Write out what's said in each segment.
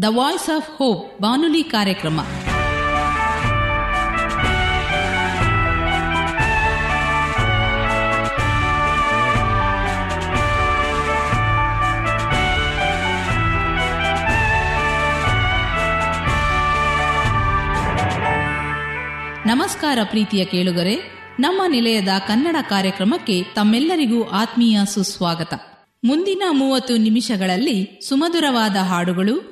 the Voice of Hope ಬಾನುಲಿ ಕಾರ್ಯಕ್ರಮ. ನಮಸ್ಕಾರ ಪ್ರೀತಿಯ ಕೇಳುಗರೆ, ನಮ್ಮ ನಿಲಯದ ಕನ್ನಡ ಕಾರ್ಯಕ್ರಮಕ್ಕೆ ತಮ್ಮೆಲ್ಲರಿಗೂ ಆತ್ಮೀಯ ಸುಸ್ವಾಗತ. ಮುಂದಿನ ಮೂವತ್ತು ನಿಮಿಷಗಳಲ್ಲಿ ಸುಮಧುರವಾದ ಹಾಡುಗಳು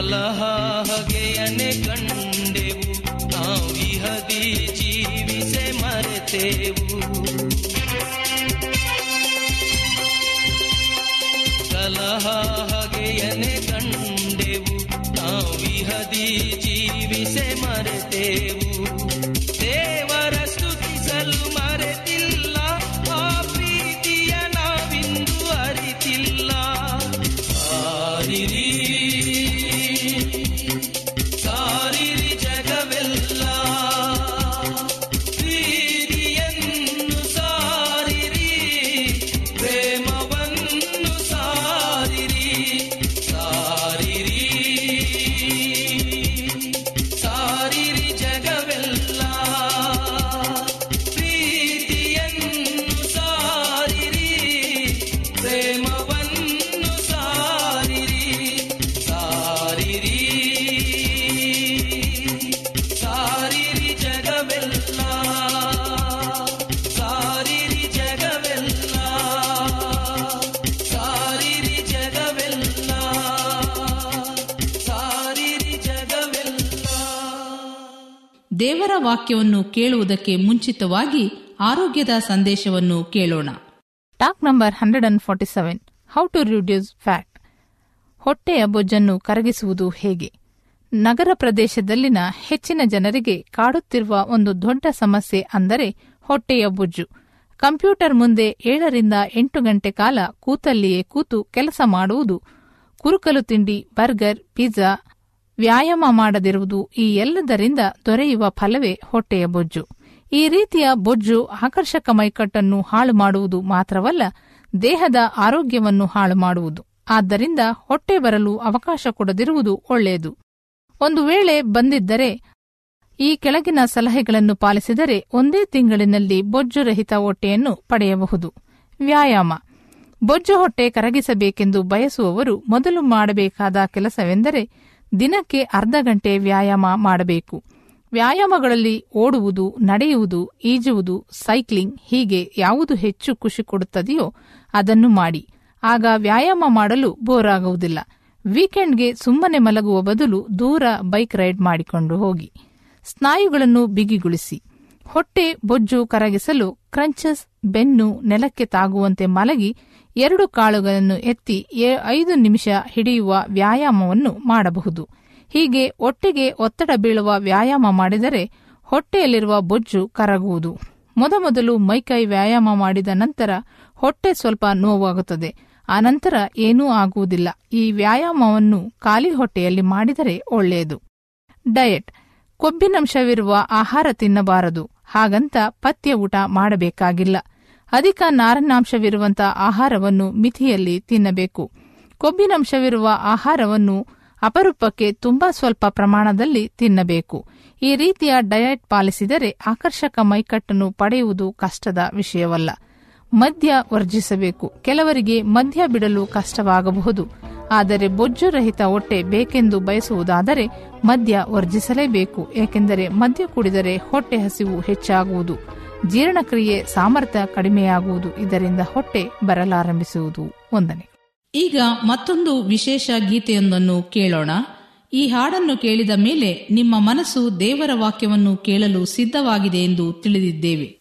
ಕಲಹ ದೇವರ ವಾಕ್ಯವನ್ನು ಕೇಳುವುದಕ್ಕೆ ಮುಂಚಿತವಾಗಿ ಆರೋಗ್ಯದ ಸಂದೇಶವನ್ನು ಕೇಳೋಣ. Talk number hundred and forty seven how to reduce fat ಹೊಟ್ಟೆಯ ಬೊಜ್ಜನ್ನು ಕರಗಿಸುವುದು ಹೇಗೆ? ನಗರ ಪ್ರದೇಶದಲ್ಲಿನ ಹೆಚ್ಚಿನ ಜನರಿಗೆ ಕಾಡುತ್ತಿರುವ ಒಂದು ದೊಡ್ಡ ಸಮಸ್ಯೆ ಅಂದರೆ ಹೊಟ್ಟೆಯ ಬೊಜ್ಜು. ಕಂಪ್ಯೂಟರ್ ಮುಂದೆ ಏಳರಿಂದ ಎಂಟು ಗಂಟೆ ಕಾಲ ಕೂತಲ್ಲಿಯೇ ಕೂತು ಕೆಲಸ ಮಾಡುವುದು. ಕುರುಕಲು ತಿಂಡಿ, ಬರ್ಗರ್, ಪಿಜ್ಜಾ ವ್ಯಾಯಾಮ ಮಾಡದಿರುವುದು ಈ ಎಲ್ಲದರಿಂದ ದೊರೆಯುವ ಫಲವೇ ಹೊಟ್ಟೆಯ ಬೊಜ್ಜು. ಈ ರೀತಿಯ ಬೊಜ್ಜು ಆಕರ್ಷಕ ಮೈಕಟ್ಟನ್ನು ಹಾಳು ಮಾಡುವುದು ಮಾತ್ರವಲ್ಲ, ದೇಹದ ಆರೋಗ್ಯವನ್ನು ಹಾಳು ಮಾಡುವುದು. ಆದ್ದರಿಂದ ಹೊಟ್ಟೆ ಬರಲು ಅವಕಾಶ ಕೊಡದಿರುವುದು ಒಳ್ಳೆಯದು. ಒಂದು ವೇಳೆ ಬಂದಿದ್ದರೆ, ಈ ಕೆಳಗಿನ ಸಲಹೆಗಳನ್ನು ಪಾಲಿಸಿದರೆ ಒಂದೇ ತಿಂಗಳಿನಲ್ಲಿ ಬೊಜ್ಜು ರಹಿತ ಹೊಟ್ಟೆಯನ್ನು ಪಡೆಯಬಹುದು. ವ್ಯಾಯಾಮ. ಬೊಜ್ಜು ಹೊಟ್ಟೆ ಕರಗಿಸಬೇಕೆಂದು ಬಯಸುವವರು ಮೊದಲು ಮಾಡಬೇಕಾದ ಕೆಲಸವೆಂದರೆ ದಿನಕ್ಕೆ ಅರ್ಧ ಗಂಟೆ ವ್ಯಾಯಾಮ ಮಾಡಬೇಕು. ವ್ಯಾಯಾಮಗಳಲ್ಲಿ ಓಡುವುದು, ನಡೆಯುವುದು, ಈಜುವುದು, ಸೈಕ್ಲಿಂಗ್ ಹೀಗೆ ಯಾವುದು ಹೆಚ್ಚು ಖುಷಿ ಕೊಡುತ್ತದೆಯೋ ಅದನ್ನು ಮಾಡಿ. ಆಗ ವ್ಯಾಯಾಮ ಮಾಡಲು ಬೋರಾಗುವುದಿಲ್ಲ. ವೀಕೆಂಡ್ಗೆ ಸುಮ್ಮನೆ ಮಲಗುವ ಬದಲು ದೂರ ಬೈಕ್ ರೈಡ್ ಮಾಡಿಕೊಂಡು ಹೋಗಿ. ಸ್ನಾಯುಗಳನ್ನು ಬಿಗಿಗೊಳಿಸಿ. ಹೊಟ್ಟೆ ಬೊಜ್ಜು ಕರಗಿಸಲು ಕ್ರಂಚಸ್ ಬೆನ್ನು ನೆಲಕ್ಕೆ ತಾಗುವಂತೆ ಮಲಗಿ ಎರಡು ಕಾಳುಗಳನ್ನು ಎತ್ತಿ ಐದು ನಿಮಿಷ ಹಿಡಿಯುವ ವ್ಯಾಯಾಮವನ್ನು ಮಾಡಬಹುದು. ಹೀಗೆ ಒಟ್ಟಿಗೆ ಒತ್ತಡ ಬೀಳುವ ವ್ಯಾಯಾಮ ಮಾಡಿದರೆ ಹೊಟ್ಟೆಯಲ್ಲಿರುವ ಬೊಜ್ಜು ಕರಗುವುದು. ಮೊದಮೊದಲು ಮೈಕೈ ವ್ಯಾಯಾಮ ಮಾಡಿದ ನಂತರ ಹೊಟ್ಟೆ ಸ್ವಲ್ಪ ನೋವಾಗುತ್ತದೆ. ಆನಂತರ ಏನೂ ಆಗುವುದಿಲ್ಲ. ಈ ವ್ಯಾಯಾಮವನ್ನು ಖಾಲಿ ಹೊಟ್ಟೆಯಲ್ಲಿ ಮಾಡಿದರೆ ಒಳ್ಳೆಯದು. ಡಯಟ್. ಕೊಬ್ಬಿನಂಶವಿರುವ ಆಹಾರ ತಿನ್ನಬಾರದು. ಹಾಗಂತ ಪಥ್ಯ ಊಟ ಮಾಡಬೇಕಾಗಿಲ್ಲ. ಅಧಿಕ ನಾರನ್ನಾಂಶವಿರುವಂತಹ ಆಹಾರವನ್ನು ಮಿತಿಯಲ್ಲಿ ತಿನ್ನಬೇಕು. ಕೊಬ್ಬಿನಂಶವಿರುವ ಆಹಾರವನ್ನು ಅಪರೂಪಕ್ಕೆ ತುಂಬಾ ಸ್ವಲ್ಪ ಪ್ರಮಾಣದಲ್ಲಿ ತಿನ್ನಬೇಕು. ಈ ರೀತಿಯ ಡಯಟ್ ಪಾಲಿಸಿದರೆ ಆಕರ್ಷಕ ಮೈಕಟ್ಟನ್ನು ಪಡೆಯುವುದು ಕಷ್ಟದ ವಿಷಯವಲ್ಲ. ಮದ್ಯ ವರ್ಜಿಸಬೇಕು. ಕೆಲವರಿಗೆ ಮದ್ಯ ಬಿಡಲು ಕಷ್ಟವಾಗಬಹುದು. ಆದರೆ ಬೊಜ್ಜು ರಹಿತ ಹೊಟ್ಟೆ ಬೇಕೆಂದು ಬಯಸುವುದಾದರೆ ಮದ್ಯ ವರ್ಜಿಸಲೇಬೇಕು. ಏಕೆಂದರೆ ಮದ್ಯ ಕುಡಿದರೆ ಹೊಟ್ಟೆ ಹಸಿವು ಹೆಚ್ಚಾಗುವುದು. ಜೀರ್ಣಕ್ರಿಯೆ ಸಾಮರ್ಥ್ಯ ಕಡಿಮೆಯಾಗುವುದು ಇದರಿಂದ ಹೊಟ್ಟೆ ಬರಲಾರಂಭಿಸುವುದು. ಒಂದನೇ. ಈಗ ಮತ್ತೊಂದು ವಿಶೇಷ ಗೀತೆಯೊಂದನ್ನು ಕೇಳೋಣ. ಈ ಹಾಡನ್ನು ಕೇಳಿದ ಮೇಲೆ ನಿಮ್ಮ ಮನಸ್ಸು ದೇವರ ವಾಕ್ಯವನ್ನು ಕೇಳಲು ಸಿದ್ಧವಾಗಿದೆ ಎಂದು ತಿಳಿದಿದ್ದೇವೆ.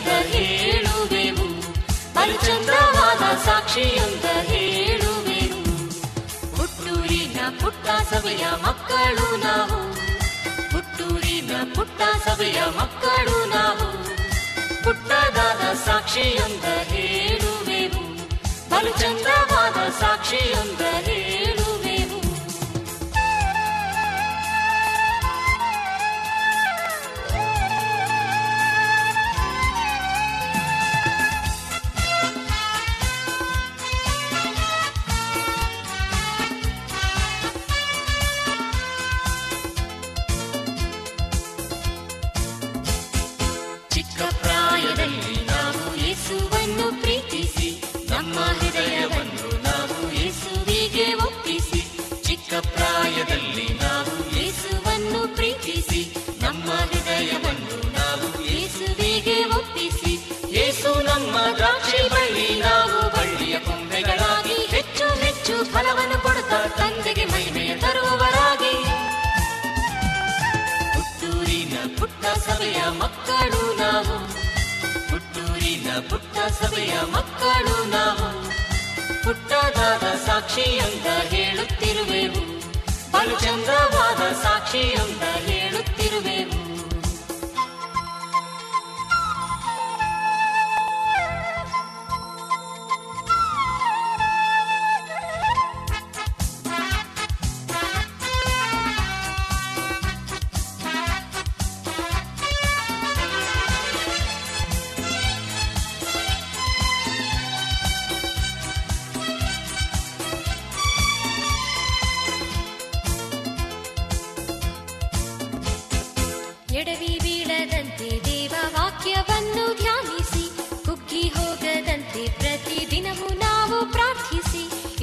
ಸಾಕ್ಷಿಯೊಂದ ಹೇಳುವೆವು ಪರಿಚಂದ್ರವಾದ ಸಾಕ್ಷಿಯೊಂದ ಹೇಳುವೆವು ಹುಟ್ಟೂರಿನ ಪುಟ್ಟ ಸಭೆಯ ಮಕ್ಕಳು ನಾವು. ಹುಟ್ಟೂರಿನ ಪುಟ್ಟ ಸಭೆಯ ಮಕ್ಕಳು ನಾವು. ಪುಟ್ಟದಾದ ಸಾಕ್ಷಿಯೊಂದ ಹೇಳುವೆವು ಬಲು ಚಂದವಾದ ಸಾಕ್ಷಿಯೊಂದ ನಮ್ಮ ಹೃದಯವನ್ನು ನಾವು ಯೇಸುವಿಗೆ ಒಪ್ಪಿಸಿ. ಯೇಸು ನಮ್ಮ ದ್ರಾಕ್ಷಿ ಬಳ್ಳಿ, ನಾವು ಬಳ್ಳಿಯ ಕೊಂಬೆಗಳಾಗಿ ಹೆಚ್ಚು ಹೆಚ್ಚು ಫಲವನ್ನು ಕೊಡುತ್ತಾ ತಂದೆಗೆ ಮಹಿಮೆಯ ತರುವವರಾಗಿ. ಹುಟ್ಟೂರಿನ ಪುಟ್ಟ ಸಭೆಯ ಮಕ್ಕಳು ನಾವು. ಪುಟ್ಟ ಸಭೆಯ ಮಕ್ಕಳು ನಾವು. ಪುಟ್ಟದಾದ ಬಲು ಅಂತ ಸಾಕ್ಷಿಯೊಂದ ಹೇಳುತ್ತಿರುವೆವು ಎಡವಿ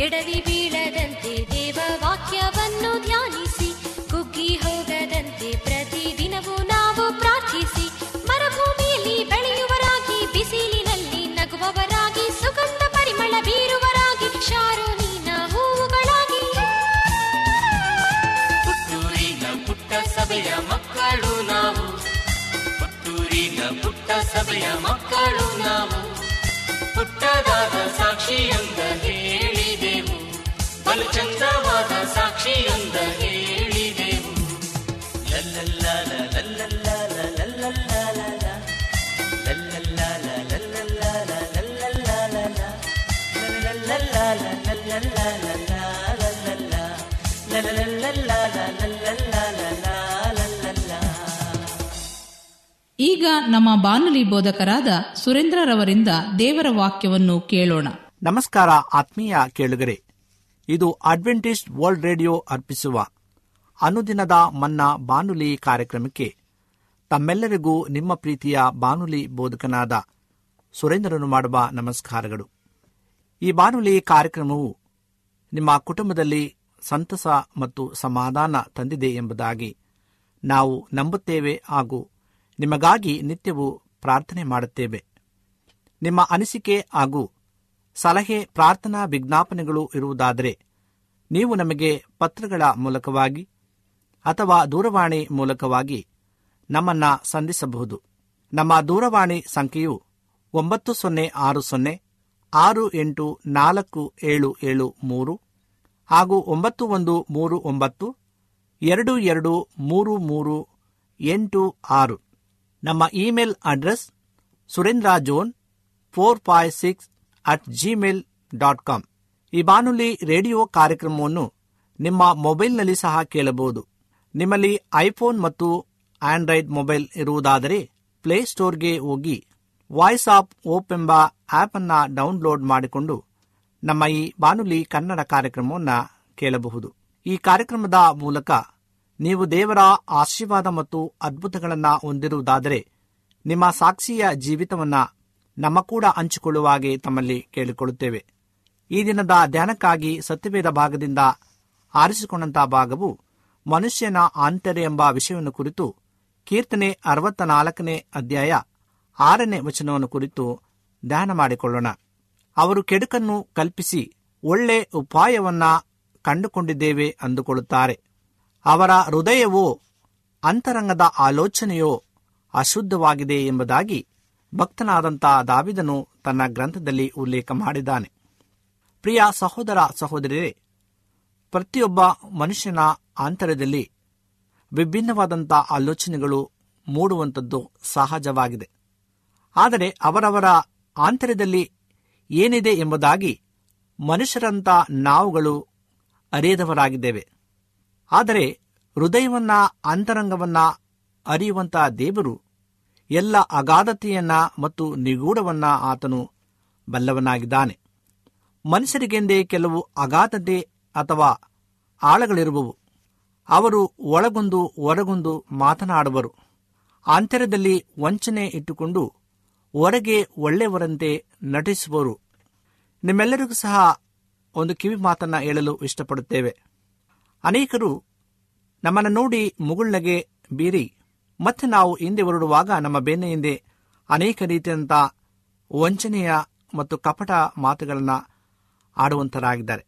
ಎಡವಿ ಬೀಳದಂತೆ ದೇವ ವಾಕ್ಯವನ್ನು ಧ್ಯಾನಿಸಿ, ಕುಗ್ಗಿ ಹೋಗದಂತೆ ಪ್ರತಿದಿನವೂ ನಾವು ಪ್ರಾರ್ಥಿಸಿ, ಮರುಭೂಮಿಯಲ್ಲಿ ಬೆಳೆಯುವರಾಗಿ, ಬಿಸಿಲಿನಲ್ಲಿ ನಗುವವರಾಗಿ, ಸುಗಂಧ ಪರಿಮಳ ಬೀರುವರಾಗಿ ಶಾರೋನಿನ ಹೂವುಗಳಾಗಿ. ಪುತ್ತೂರಿನ ಪುಟ್ಟ ಸಭೆಯ ಮಕ್ಕಳು ನಾವು. ಪುತ್ತೂರಿನ ಪುಟ್ಟ ಸಭೆಯ ಮಕ್ಕಳು ನಾವು. ಪುಟ್ಟದಾದ ಸಾಕ್ಷಿಯೊಂದ ಹೇಳಿದೆವು. ಬಲು ಚಂದವಾದ ಸಾಕ್ಷಿಯೊಂದ ಹೇಳಿದೆವು. ಲಲ್ಲಲ್ಲಾಲ ನಮ್ಮ ಬಾನುಲಿ ಬೋಧಕರಾದ ಸುರೇಂದ್ರರವರಿಂದ ದೇವರ ವಾಕ್ಯವನ್ನು ಕೇಳೋಣ. ನಮಸ್ಕಾರ ಆತ್ಮೀಯ ಕೇಳುಗರೆ. ಇದು ಅಡ್ವೆಂಟಿಸ್ಟ್ ವರ್ಲ್ಡ್ ರೇಡಿಯೋ ಅರ್ಪಿಸುವ ಅನುದಿನದ ಮನ್ನಾ ಬಾನುಲಿ ಕಾರ್ಯಕ್ರಮಕ್ಕೆ ತಮ್ಮೆಲ್ಲರಿಗೂ ನಿಮ್ಮ ಪ್ರೀತಿಯ ಬಾನುಲಿ ಬೋಧಕನಾದ ಸುರೇಂದ್ರನು ಮಾಡುವ ನಮಸ್ಕಾರಗಳು. ಈ ಬಾನುಲಿ ಕಾರ್ಯಕ್ರಮವು ನಿಮ್ಮ ಕುಟುಂಬದಲ್ಲಿ ಸಂತಸ ಮತ್ತು ಸಮಾಧಾನ ತಂದಿದೆ ಎಂಬುದಾಗಿ ನಾವು ನಂಬುತ್ತೇವೆ ಹಾಗೂ ನಿಮಗಾಗಿ ನಿತ್ಯವೂ ಪ್ರಾರ್ಥನೆ ಮಾಡುತ್ತೇವೆ. ನಿಮ್ಮ ಅನಿಸಿಕೆ ಹಾಗೂ ಸಲಹೆ, ಪ್ರಾರ್ಥನಾ ವಿಜ್ಞಾಪನೆಗಳು ಇರುವುದಾದರೆ ನೀವು ನಮಗೆ ಪತ್ರಗಳ ಮೂಲಕವಾಗಿ ಅಥವಾ ದೂರವಾಣಿ ಮೂಲಕವಾಗಿ ನಮ್ಮನ್ನ ಸಂಧಿಸಬಹುದು. ನಮ್ಮ ದೂರವಾಣಿ ಸಂಖ್ಯೆಯು ಒಂಬತ್ತು ಸೊನ್ನೆ ಆರು ಸೊನ್ನೆ ಆರು ಎಂಟು ನಾಲ್ಕು ಏಳು ಏಳು ಮೂರು ಹಾಗೂ ಒಂಬತ್ತು ಒಂದು ಮೂರು ಒಂಬತ್ತು ಎರಡು ಎರಡು ಮೂರು ಮೂರು ಎಂಟು ಆರು. ನಮ್ಮ email address Surendra John four five six at Gmail dot com. ಈ ಬಾನುಲಿ ರೇಡಿಯೋ ಕಾರ್ಯಕ್ರಮವನ್ನು ನಿಮ್ಮ ಮೊಬೈಲ್ನಲ್ಲಿ ಸಹ ಕೇಳಬಹುದು. ನಿಮ್ಮಲ್ಲಿ ಐಫೋನ್ ಮತ್ತು ಆಂಡ್ರಾಯ್ಡ್ ಮೊಬೈಲ್ ಇರುವುದಾದರೆ ಪ್ಲೇಸ್ಟೋರ್ಗೆ ಹೋಗಿ ವಾಯ್ಸ್ ಆಫ್ ಓಪ್ ಎಂಬ ಆಪ್ ಅನ್ನ ಡೌನ್ಲೋಡ್ ಮಾಡಿಕೊಂಡು ನಮ್ಮ ಈ ಬಾನುಲಿ ಕನ್ನಡ ಕಾರ್ಯಕ್ರಮವನ್ನು ಕೇಳಬಹುದು. ಈ ಕಾರ್ಯಕ್ರಮದ ಮೂಲಕ ನೀವು ದೇವರ ಆಶೀರ್ವಾದ ಮತ್ತು ಅದ್ಭುತಗಳನ್ನು ಹೊಂದಿರುವುದಾದರೆ ನಿಮ್ಮ ಸಾಕ್ಷಿಯ ಜೀವಿತವನ್ನು ನಮ್ಮ ಕೂಡ ಹಂಚಿಕೊಳ್ಳುವ ಹಾಗೆ ತಮ್ಮಲ್ಲಿ ಕೇಳಿಕೊಳ್ಳುತ್ತೇವೆ. ಈ ದಿನದ ಧ್ಯಾನಕ್ಕಾಗಿ ಸತ್ಯವೇದ ಭಾಗದಿಂದ ಆರಿಸಿಕೊಂಡಂತಹ ಭಾಗವು ಮನುಷ್ಯನ ಆಂತರ್ಯ ಎಂಬ ವಿಷಯವನ್ನು ಕುರಿತು ಕೀರ್ತನೆ ಅರವತ್ತ ನಾಲ್ಕನೇ ಅಧ್ಯಾಯ ಆರನೇ ವಚನವನ್ನು ಕುರಿತು ಧ್ಯಾನ ಮಾಡಿಕೊಳ್ಳೋಣ. ಅವರು ಕೆಡುಕನ್ನು ಕಲ್ಪಿಸಿ ಒಳ್ಳೆ ಉಪಾಯವನ್ನ ಕಂಡುಕೊಂಡಿದ್ದೇವೆ ಅಂದುಕೊಳ್ಳುತ್ತಾರೆ. ಅವರ ಹೃದಯವೋ ಅಂತರಂಗದ ಆಲೋಚನೆಯೋ ಅಶುದ್ಧವಾಗಿದೆ ಎಂಬುದಾಗಿ ಭಕ್ತನಾದಂಥ ದಾವಿದನು ತನ್ನ ಗ್ರಂಥದಲ್ಲಿ ಉಲ್ಲೇಖ ಮಾಡಿದ್ದಾನೆ. ಪ್ರಿಯ ಸಹೋದರ ಸಹೋದರಿಯರೇ, ಪ್ರತಿಯೊಬ್ಬ ಮನುಷ್ಯನ ಆಂತರ್ಯದಲ್ಲಿ ವಿಭಿನ್ನವಾದಂಥ ಆಲೋಚನೆಗಳು ಮೂಡುವಂಥದ್ದು ಸಹಜವಾಗಿದೆ. ಆದರೆ ಅವರವರ ಆಂತರ್ಯದಲ್ಲಿ ಏನಿದೆ ಎಂಬುದಾಗಿ ಮನುಷ್ಯರಂಥ ನಾವುಗಳು ಅರಿಯದವರಾಗಿದ್ದೇವೆ. ಆದರೆ ಹೃದಯವನ್ನ, ಅಂತರಂಗವನ್ನ ಅರಿಯುವಂತ ದೇವರು ಎಲ್ಲ ಅಗಾಧತೆಯನ್ನ ಮತ್ತು ನಿಗೂಢವನ್ನ ಆತನು ಬಲ್ಲವನಾಗಿದ್ದಾನೆ. ಮನುಷ್ಯರಿಗೆಂದೇ ಕೆಲವು ಅಗಾಧತೆ ಅಥವಾ ಆಳಗಳಿರುವವು. ಅವರು ಒಳಗೊಂದು ಹೊರಗೊಂದು ಮಾತನಾಡುವರು. ಅಂತರದಲ್ಲಿ ವಂಚನೆ ಇಟ್ಟುಕೊಂಡು ಹೊರಗೆ ಒಳ್ಳೆಯವರಂತೆ ನಟಿಸುವರು. ನಿಮ್ಮೆಲ್ಲರಿಗೂ ಸಹ ಒಂದು ಕಿವಿ ಮಾತನ್ನ ಹೇಳಲು ಇಷ್ಟಪಡುತ್ತೇವೆ. ಅನೇಕರು ನಮ್ಮನ್ನು ನೋಡಿ ಮುಗುಳ್ನಗೆ ಬೀರಿ, ಮತ್ತೆ ನಾವು ಹಿಂದೆ ಹೊರಡುವಾಗ ನಮ್ಮ ಬೆನ್ನ ಹಿಂದೆ ಅನೇಕ ರೀತಿಯಂಥ ವಂಚನೆಯ ಮತ್ತು ಕಪಟ ಮಾತುಗಳನ್ನು ಆಡುವಂತರಾಗಿದ್ದಾರೆ.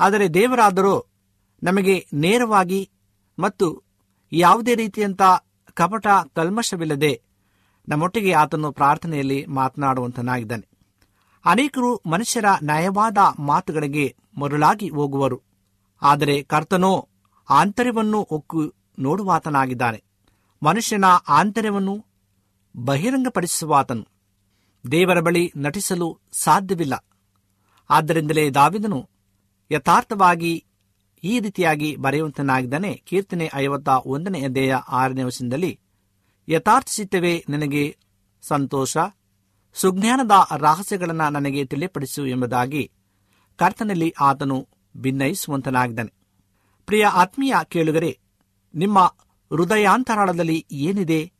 ಆದರೆ ದೇವರಾದರೂ ನಮಗೆ ನೇರವಾಗಿ ಮತ್ತು ಯಾವುದೇ ರೀತಿಯಂಥ ಕಪಟ ಕಲ್ಮಶವಿಲ್ಲದೆ ನಮ್ಮೊಟ್ಟಿಗೆ ಆತನು ಪ್ರಾರ್ಥನೆಯಲ್ಲಿ ಮಾತನಾಡುವಂತನಾಗಿದ್ದಾನೆ. ಅನೇಕರು ಮನುಷ್ಯರ ನಯವಾದ ಮಾತುಗಳಿಗೆ ಮರುಳಾಗಿ ಹೋಗುವರು. ಆದರೆ ಕರ್ತನೋ, ಆಂತರ್ಯವನ್ನು ಒಕ್ಕು ನೋಡುವಾತನಾಗಿದ್ದಾನೆ. ಮನುಷ್ಯನ ಆಂತರ್ಯವನ್ನು ಬಹಿರಂಗಪಡಿಸುವಾತನು. ದೇವರ ಬಳಿ ನಟಿಸಲು ಸಾಧ್ಯವಿಲ್ಲ. ಆದ್ದರಿಂದಲೇ ದಾವಿದನು ಯಥಾರ್ಥವಾಗಿ ಈ ರೀತಿಯಾಗಿ ಬರೆಯುವಂತನಾಗಿದ್ದಾನೆ. ಕೀರ್ತನೆ ಐವತ್ತ ಒಂದನೇ ಅಧ್ಯಾಯ ಆರನೇ ವಚನದಲ್ಲಿ, ಯಥಾರ್ಥಚಿತ್ತವೇ ನನಗೆ ಸಂತೋಷ, ಸುಜ್ಞಾನದ ರಹಸ್ಯಗಳನ್ನು ನನಗೆ ತಿಳಿಪಡಿಸು ಎಂಬುದಾಗಿ ಕರ್ತನಲ್ಲಿ ಆತನು ಭಿನ್ನಯಿಸುವಂತನಾಗಿದ್ದಾನೆ ಪ್ರಿಯ ಆತ್ಮೀಯ ಕೇಳುಗರೆ, ನಿಮ್ಮ ಹೃದಯಾಂತರಾಳದಲ್ಲಿ ಏನಿದೆ?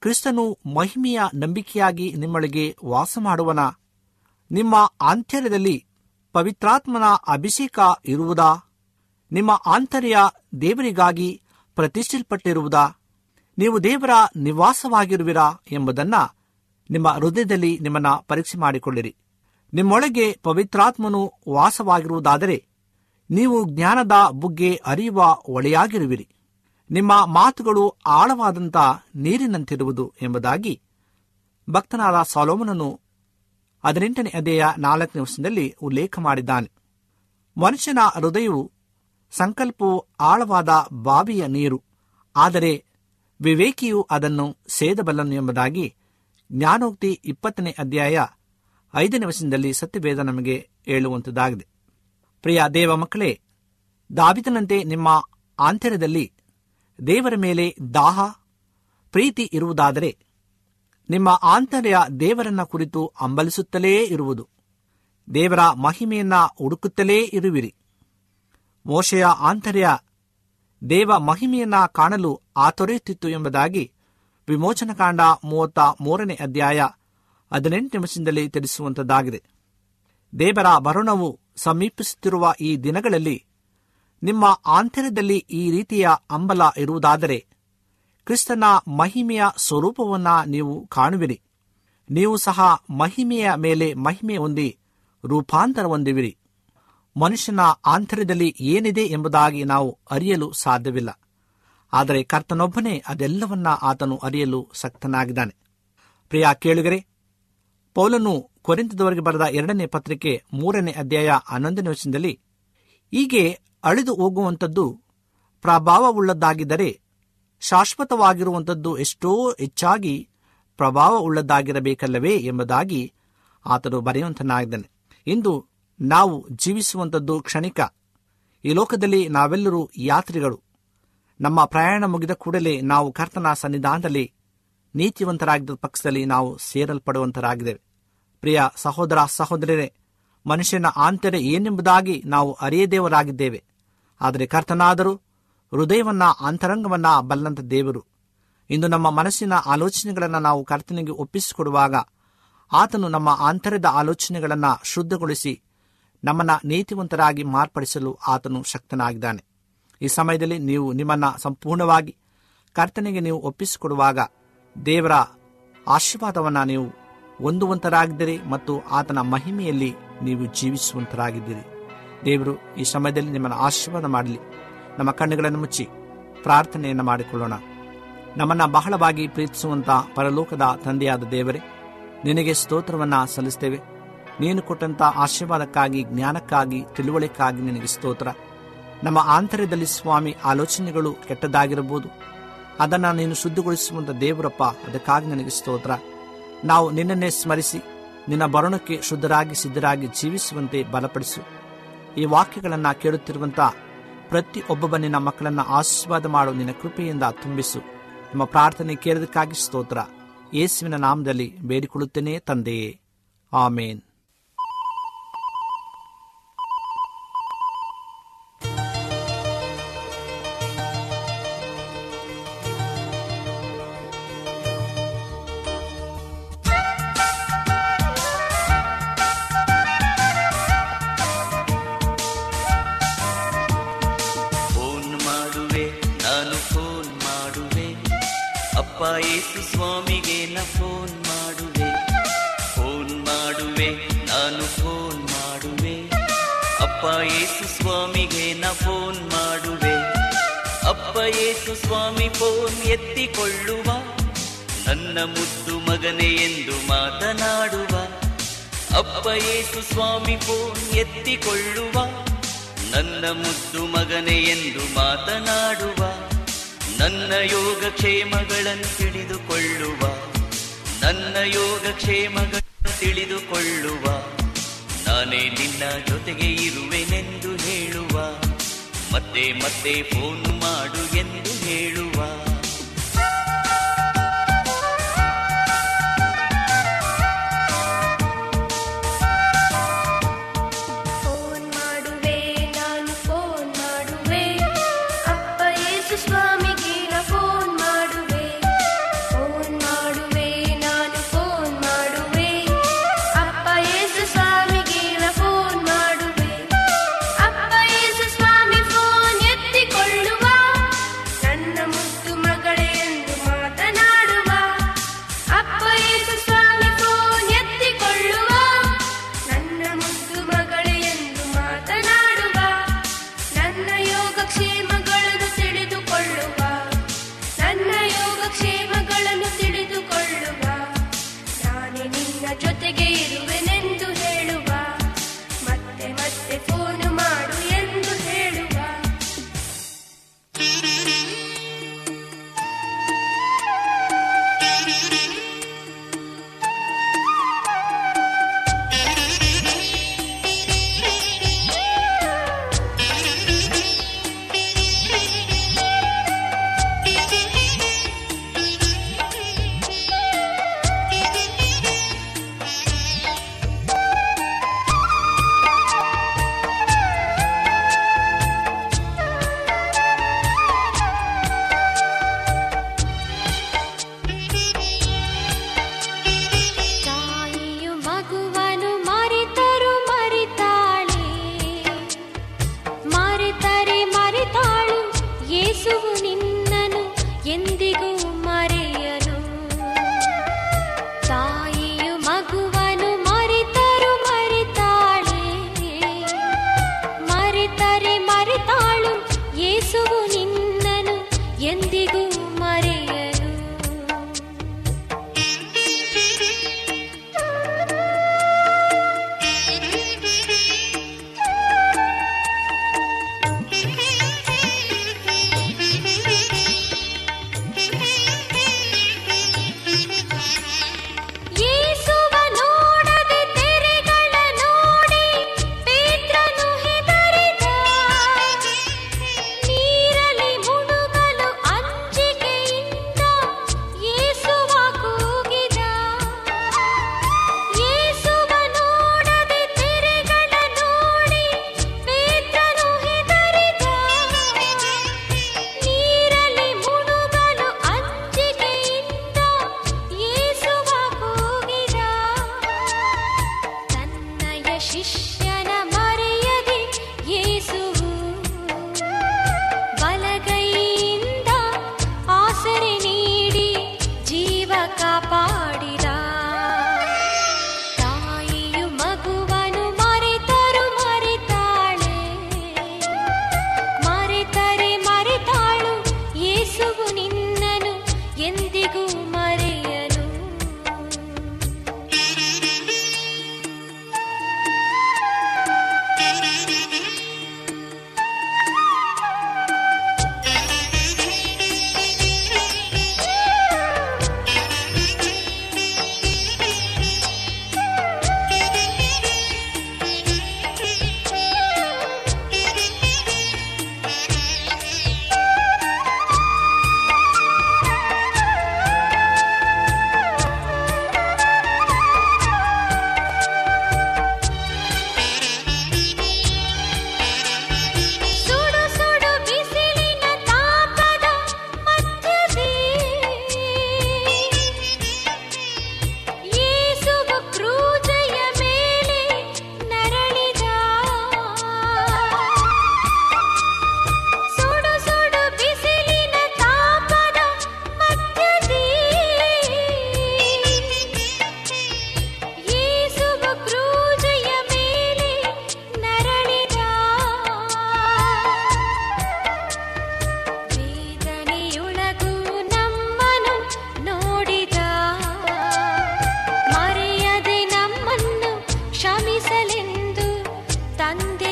ಕ್ರಿಸ್ತನು ಮಹಿಮೆಯ ನಂಬಿಕೆಯಾಗಿ ನಿಮ್ಮೊಳಗೆ ವಾಸ ಮಾಡುವನ ನಿಮ್ಮ ಆಂತರ್ಯದಲ್ಲಿ ಪವಿತ್ರಾತ್ಮನ ಅಭಿಷೇಕ ಇರುವುದಾ? ನಿಮ್ಮ ಆಂತರ್ಯ ದೇವರಿಗಾಗಿ ಪ್ರತಿಷ್ಠಿಸಲ್ಪಟ್ಟಿರುವುದಾ? ನೀವು ದೇವರ ನಿವಾಸವಾಗಿರುವಿರಾ ಎಂಬುದನ್ನ ನಿಮ್ಮ ಹೃದಯದಲ್ಲಿ ನಿಮ್ಮನ್ನ ಪರೀಕ್ಷೆ ಮಾಡಿಕೊಳ್ಳಿರಿ. ನಿಮ್ಮೊಳಗೆ ಪವಿತ್ರಾತ್ಮನು ವಾಸವಾಗಿರುವುದಾದರೆ ನೀವು ಜ್ಞಾನದ ಬುಗ್ಗೆ ಅರಿಯುವ ಒಳೆಯಾಗಿರುವಿರಿ. ನಿಮ್ಮ ಮಾತುಗಳು ಆಳವಾದಂಥ ನೀರಿನಂತಿರುವುದು ಎಂಬುದಾಗಿ ಭಕ್ತನಾದ ಸಾಲೋಮನನು ಹದಿನೆಂಟನೇ ಅಧ್ಯಯ ನಾಲ್ಕನೇ ವರ್ಷದಲ್ಲಿ ಉಲ್ಲೇಖ ಮಾಡಿದ್ದಾನೆ. ಮನುಷ್ಯನ ಹೃದಯವು ಸಂಕಲ್ಪವು ಆಳವಾದ ಬಾವಿಯ ನೀರು, ಆದರೆ ವಿವೇಕಿಯು ಅದನ್ನು ಸೇದಬಲ್ಲನು ಎಂಬುದಾಗಿ ಜ್ಞಾನೋಕ್ತಿ ಇಪ್ಪತ್ತನೇ ಅಧ್ಯಾಯ ಐದನೇ ವಚನದಲ್ಲಿ ಸತ್ಯವೇದ ನಮಗೆ ಹೇಳುವಂಥದ್ದಾಗಿದೆ ಪ್ರಿಯ ದೇವ ಮಕ್ಕಳೇ, ದಾವಿದನಂತೆ ನಿಮ್ಮ ಆಂತರ್ಯದಲ್ಲಿ ದೇವರ ಮೇಲೆ ದಾಹ, ಪ್ರೀತಿ ಇರುವುದಾದರೆ ನಿಮ್ಮ ಆಂತರ್ಯ ದೇವರನ್ನ ಕುರಿತು ಅಂಬಲಿಸುತ್ತಲೇ ಇರುವುದು. ದೇವರ ಮಹಿಮೆಯನ್ನ ಹುಡುಕುತ್ತಲೇ ಇರುವಿರಿ. ಮೋಶೆಯ ಆಂತರ್ಯ ದೇವ ಮಹಿಮೆಯನ್ನ ಕಾಣಲು ಆತೊರೆಯುತ್ತಿತ್ತು ಎಂಬುದಾಗಿ ವಿಮೋಚನಕಾಂಡ ಮೂವತ್ತ ಮೂರನೇ ಅಧ್ಯಾಯ ಹದಿನೆಂಟು ನಿಮಿಷದಲ್ಲಿ ತಿಳಿಸುವಂತದ್ದಾಗಿದೆ. ದೇವರ ಮರಣವು ಸಮೀಪಿಸುತ್ತಿರುವ ಈ ದಿನಗಳಲ್ಲಿ ನಿಮ್ಮ ಆಂತರ್ಯದಲ್ಲಿ ಈ ರೀತಿಯ ಅಂಬಲ ಇರುವುದಾದರೆ ಕ್ರಿಸ್ತನ ಮಹಿಮೆಯ ಸ್ವರೂಪವನ್ನ ನೀವು ಕಾಣುವಿರಿ. ನೀವು ಸಹ ಮಹಿಮೆಯ ಮೇಲೆ ಮಹಿಮೆ ಹೊಂದಿ ರೂಪಾಂತರ ಹೊಂದುವಿರಿ. ಮನುಷ್ಯನ ಆಂತರ್ಯದಲ್ಲಿ ಏನಿದೆ ಎಂಬುದಾಗಿ ನಾವು ಅರಿಯಲು ಸಾಧ್ಯವಿಲ್ಲ. ಆದರೆ ಕರ್ತನೊಬ್ಬನೇ ಅದೆಲ್ಲವನ್ನ ಆತನು ಅರಿಯಲು ಸಕ್ತನಾಗಿದ್ದಾನೆ. ಪ್ರಿಯ ಕೇಳುಗರೆ, ಪೌಲನು ಕೊರಿಂತದವರೆಗೆ ಬರೆದ ಎರಡನೇ ಪತ್ರಿಕೆ ಮೂರನೇ ಅಧ್ಯಾಯ ಹನ್ನೊಂದನೇ ವಚನದಲ್ಲಿ, ಹೀಗೆ ಅಳಿದು ಹೋಗುವಂಥದ್ದು ಪ್ರಭಾವವುಳ್ಳದ್ದಾಗಿದ್ದರೆ ಶಾಶ್ವತವಾಗಿರುವಂಥದ್ದು ಎಷ್ಟೋ ಹೆಚ್ಚಾಗಿ ಪ್ರಭಾವವುಳ್ಳದ್ದಾಗಿರಬೇಕಲ್ಲವೇ ಎಂಬುದಾಗಿ ಆತನು ಬರೆಯುವಂತನಾಗಿದ್ದಾನೆ ಇಂದು ನಾವು ಜೀವಿಸುವಂಥದ್ದು ಕ್ಷಣಿಕ. ಈ ಲೋಕದಲ್ಲಿ ನಾವೆಲ್ಲರೂ ಯಾತ್ರಿಗಳು. ನಮ್ಮ ಪ್ರಯಾಣ ಮುಗಿದ ಕೂಡಲೇ ನಾವು ಕರ್ತನ ಸನ್ನಿಧಾನದಲ್ಲಿ ನೀತಿವಂತರಾಗಿದ್ದ ಪಕ್ಷದಲ್ಲಿ ನಾವು ಸೇರಲ್ಪಡುವಂತರಾಗಿದ್ದೇವೆ ಪ್ರಿಯ ಸಹೋದರ ಸಹೋದರರೇ, ಮನುಷ್ಯನ ಆಂತರ್ಯ ಏನೆಂಬುದಾಗಿ ನಾವು ಅರಿಯದೇವರಾಗಿದ್ದೇವೆ ಆದರೆ ಕರ್ತನಾದರೂ ಹೃದಯವನ್ನ, ಅಂತರಂಗವನ್ನ ಬಲ್ಲಂತ ದೇವರು. ಇಂದು ನಮ್ಮ ಮನಸ್ಸಿನ ಆಲೋಚನೆಗಳನ್ನು ನಾವು ಕರ್ತನಿಗೆ ಒಪ್ಪಿಸಿಕೊಡುವಾಗ ಆತನು ನಮ್ಮ ಆಂತರ್ಯದ ಆಲೋಚನೆಗಳನ್ನು ಶುದ್ಧಗೊಳಿಸಿ ನಮ್ಮನ್ನ ನೀತಿವಂತರಾಗಿ ಮಾರ್ಪಡಿಸಲು ಆತನು ಶಕ್ತನಾಗಿದ್ದಾನೆ. ಈ ಸಮಯದಲ್ಲಿ ನೀವು ನಿಮ್ಮನ್ನ ಸಂಪೂರ್ಣವಾಗಿ ಕರ್ತನಿಗೆ ನೀವು ಒಪ್ಪಿಸಿಕೊಡುವಾಗ ದೇವರ ಆಶೀರ್ವಾದವನ್ನು ನೀವು ಹೊಂದುವಂತರಾಗಿದ್ದೀರಿ ಮತ್ತು ಆತನ ಮಹಿಮೆಯಲ್ಲಿ ನೀವು ಜೀವಿಸುವಂತರಾಗಿದ್ದೀರಿ. ದೇವರು ಈ ಸಮಯದಲ್ಲಿ ನಿಮ್ಮನ್ನು ಆಶೀರ್ವಾದ ಮಾಡಲಿ. ನಮ್ಮ ಕಣ್ಣುಗಳನ್ನು ಮುಚ್ಚಿ ಪ್ರಾರ್ಥನೆಯನ್ನು ಮಾಡಿಕೊಳ್ಳೋಣ. ನಮ್ಮನ್ನು ಬಹಳವಾಗಿ ಪ್ರೀತಿಸುವಂತ ಪರಲೋಕದ ತಂದೆಯಾದ ದೇವರೇ, ನಿನಗೆ ಸ್ತೋತ್ರವನ್ನು ಸಲ್ಲಿಸ್ತೇವೆ. ನೀನು ಕೊಟ್ಟಂತ ಆಶೀರ್ವಾದಕ್ಕಾಗಿ, ಜ್ಞಾನಕ್ಕಾಗಿ ತಿಳುವಳಿಕೆಗಾಗಿ ನಿನಗೆ ಸ್ತೋತ್ರ. ನಮ್ಮ ಆಂತರ್ಯದಲ್ಲಿ ಸ್ವಾಮಿ ಆಲೋಚನೆಗಳು ಕೆಟ್ಟದಾಗಿರಬಹುದು ಅದನ್ನು ನೀನು ಶುದ್ಧಗೊಳಿಸುವಂತ ದೇವರಪ್ಪ, ಅದಕ್ಕಾಗಿ ನನಗೆ ಸ್ತೋತ್ರ. ನಾವು ನಿನ್ನನ್ನೇ ಸ್ಮರಿಸಿ, ನಿನ್ನ ಬರಣಕ್ಕೆ ಶುದ್ಧರಾಗಿ ಸಿದ್ಧರಾಗಿ ಜೀವಿಸುವಂತೆ ಬಲಪಡಿಸು. ಈ ವಾಕ್ಯಗಳನ್ನು ಕೇಳುತ್ತಿರುವಂತ ಪ್ರತಿ ಒಬ್ಬೊಬ್ಬ ನಿನ್ನ ಮಕ್ಕಳನ್ನ ಆಶೀರ್ವಾದ ಮಾಡು, ನಿನ್ನ ಕೃಪೆಯಿಂದ ತುಂಬಿಸು. ನಿಮ್ಮ ಪ್ರಾರ್ಥನೆ ಕೇಳೋದಕ್ಕಾಗಿ ಸ್ತೋತ್ರ. ಯೇಸುವಿನ ನಾಮದಲ್ಲಿ ಬೇಡಿಕೊಳ್ಳುತ್ತೇನೆ ತಂದೆಯೇ. ಆಮೇನ್. ಯೇಸು ಸ್ವಾಮಿಗೆ ನ ಫೋನ್ ಮಾಡುವೆ. ಫೋನ್ ಮಾಡುವೆ, ನಾನು ಫೋನ್ ಮಾಡುವೆ. ಅಪ್ಪ ಏಸು ಸ್ವಾಮಿಗೆ ನ ಫೋನ್ ಮಾಡುವೆ. ಅಪ್ಪ ಏಸು ಸ್ವಾಮಿ ಫೋನ್ ಎತ್ತಿಕೊಳ್ಳುವ. ನನ್ನ ಮುದ್ದು ಮಗನೆ ಎಂದು ಮಾತನಾಡುವ. ಅಪ್ಪ ಏಸು ಸ್ವಾಮಿ ಫೋನ್ ಎತ್ತಿಕೊಳ್ಳುವ. ನನ್ನ ಮುದ್ದು ಮಗನೆ ಎಂದು ಮಾತನಾಡುವ. ನನ್ನ ಯೋಗ ಕ್ಷೇಮಗಳನ್ನು ತಿಳಿದುಕೊಳ್ಳುವ, ನನ್ನ ಯೋಗ ಕ್ಷೇಮಗಳನ್ನು ತಿಳಿದುಕೊಳ್ಳುವ, ನಾನೇ ನಿನ್ನ ಜೊತೆಗೆ ಇರುವೆನೆಂದು ಹೇಳುವ, ಮತ್ತೆ ಮತ್ತೆ ಫೋನ್ ಮಾಡು ಎಂದು 耶苏。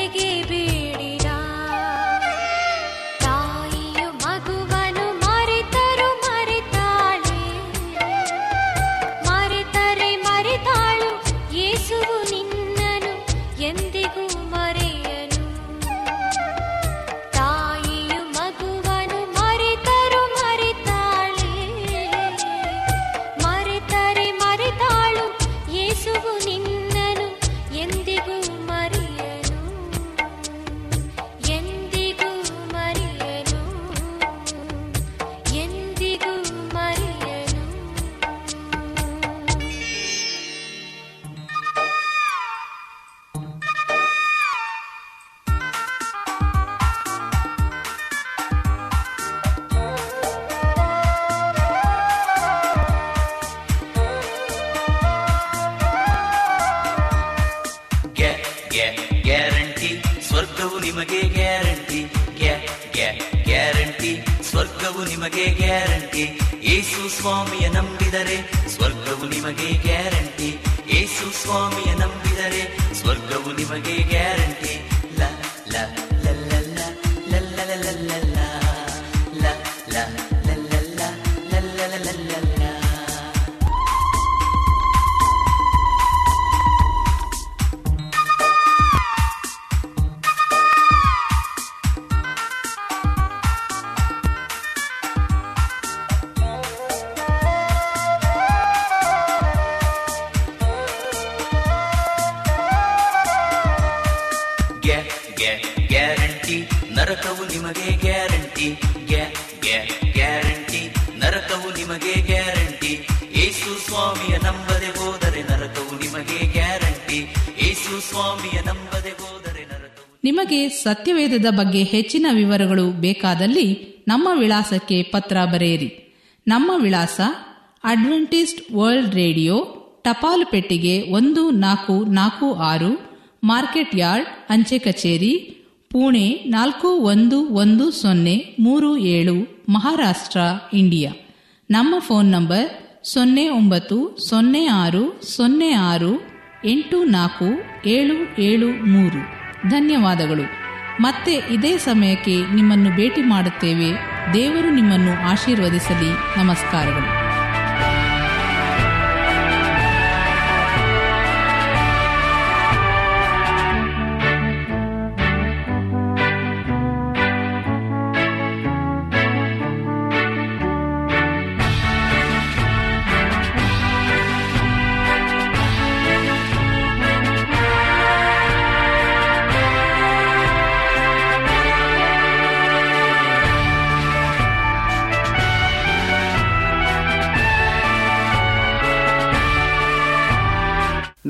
ಬೆಳಗ್ಗೆ ಬೀ ನಿಮಗೆ ಗ್ಯಾರಂಟಿ. ಗ್ಯಾ ಗ್ಯಾ, ಗ್ಯಾರಂಟಿ. ಸ್ವರ್ಗವು ನಿಮಗೆ ಗ್ಯಾರಂಟಿ. ಏಸು ಸ್ವಾಮಿಯ ನಂಬಿದರೆ ಸ್ವರ್ಗವು ನಿಮಗೆ ಗ್ಯಾರಂಟಿ. ಏಸು ಸ್ವಾಮಿಯ ನಂಬಿದರೆ ಸ್ವರ್ಗವು ನಿಮಗೆ ಗ್ಯಾರಂಟಿ. ನಿಮಗೆ ಸತ್ಯವೇದದ ಬಗ್ಗೆ ಹೆಚ್ಚಿನ ವಿವರಗಳು ಬೇಕಾದಲ್ಲಿ ನಮ್ಮ ವಿಳಾಸಕ್ಕೆ ಪತ್ರ ಬರೆಯಿರಿ. ನಮ್ಮ ವಿಳಾಸ ಅಡ್ವೆಂಟಿಸ್ಟ್ ವರ್ಲ್ಡ್ ರೇಡಿಯೋ ಟಪಾಲು ಪೆಟ್ಟಿಗೆ ಒಂದು ನಾಲ್ಕು ನಾಲ್ಕು ಆರು, ಮಾರ್ಕೆಟ್ ಯಾರ್ಡ್, ಅಂಚೆ ಕಚೇರಿ, ಪುಣೆ ನಾಲ್ಕು ಒಂದು ಒಂದು ಸೊನ್ನೆ ಮೂರು ಏಳು, ಮಹಾರಾಷ್ಟ್ರ, ಇಂಡಿಯಾ. ನಮ್ಮ ಫೋನ್ ನಂಬರ್ ಸೊನ್ನೆ ಒಂಬತ್ತು ಸೊನ್ನೆ ಆರು ಸೊನ್ನೆ ಆರು ಎಂಟು ನಾಲ್ಕು ಏಳು ಏಳು ಮೂರು. ಧನ್ಯವಾದಗಳು. ಮತ್ತೆ ಇದೇ ಸಮಯಕ್ಕೆ ನಿಮ್ಮನ್ನು ಭೇಟಿ ಮಾಡುತ್ತೇವೆ. ದೇವರು ನಿಮ್ಮನ್ನು ಆಶೀರ್ವದಿಸಲಿ. ನಮಸ್ಕಾರಗಳು.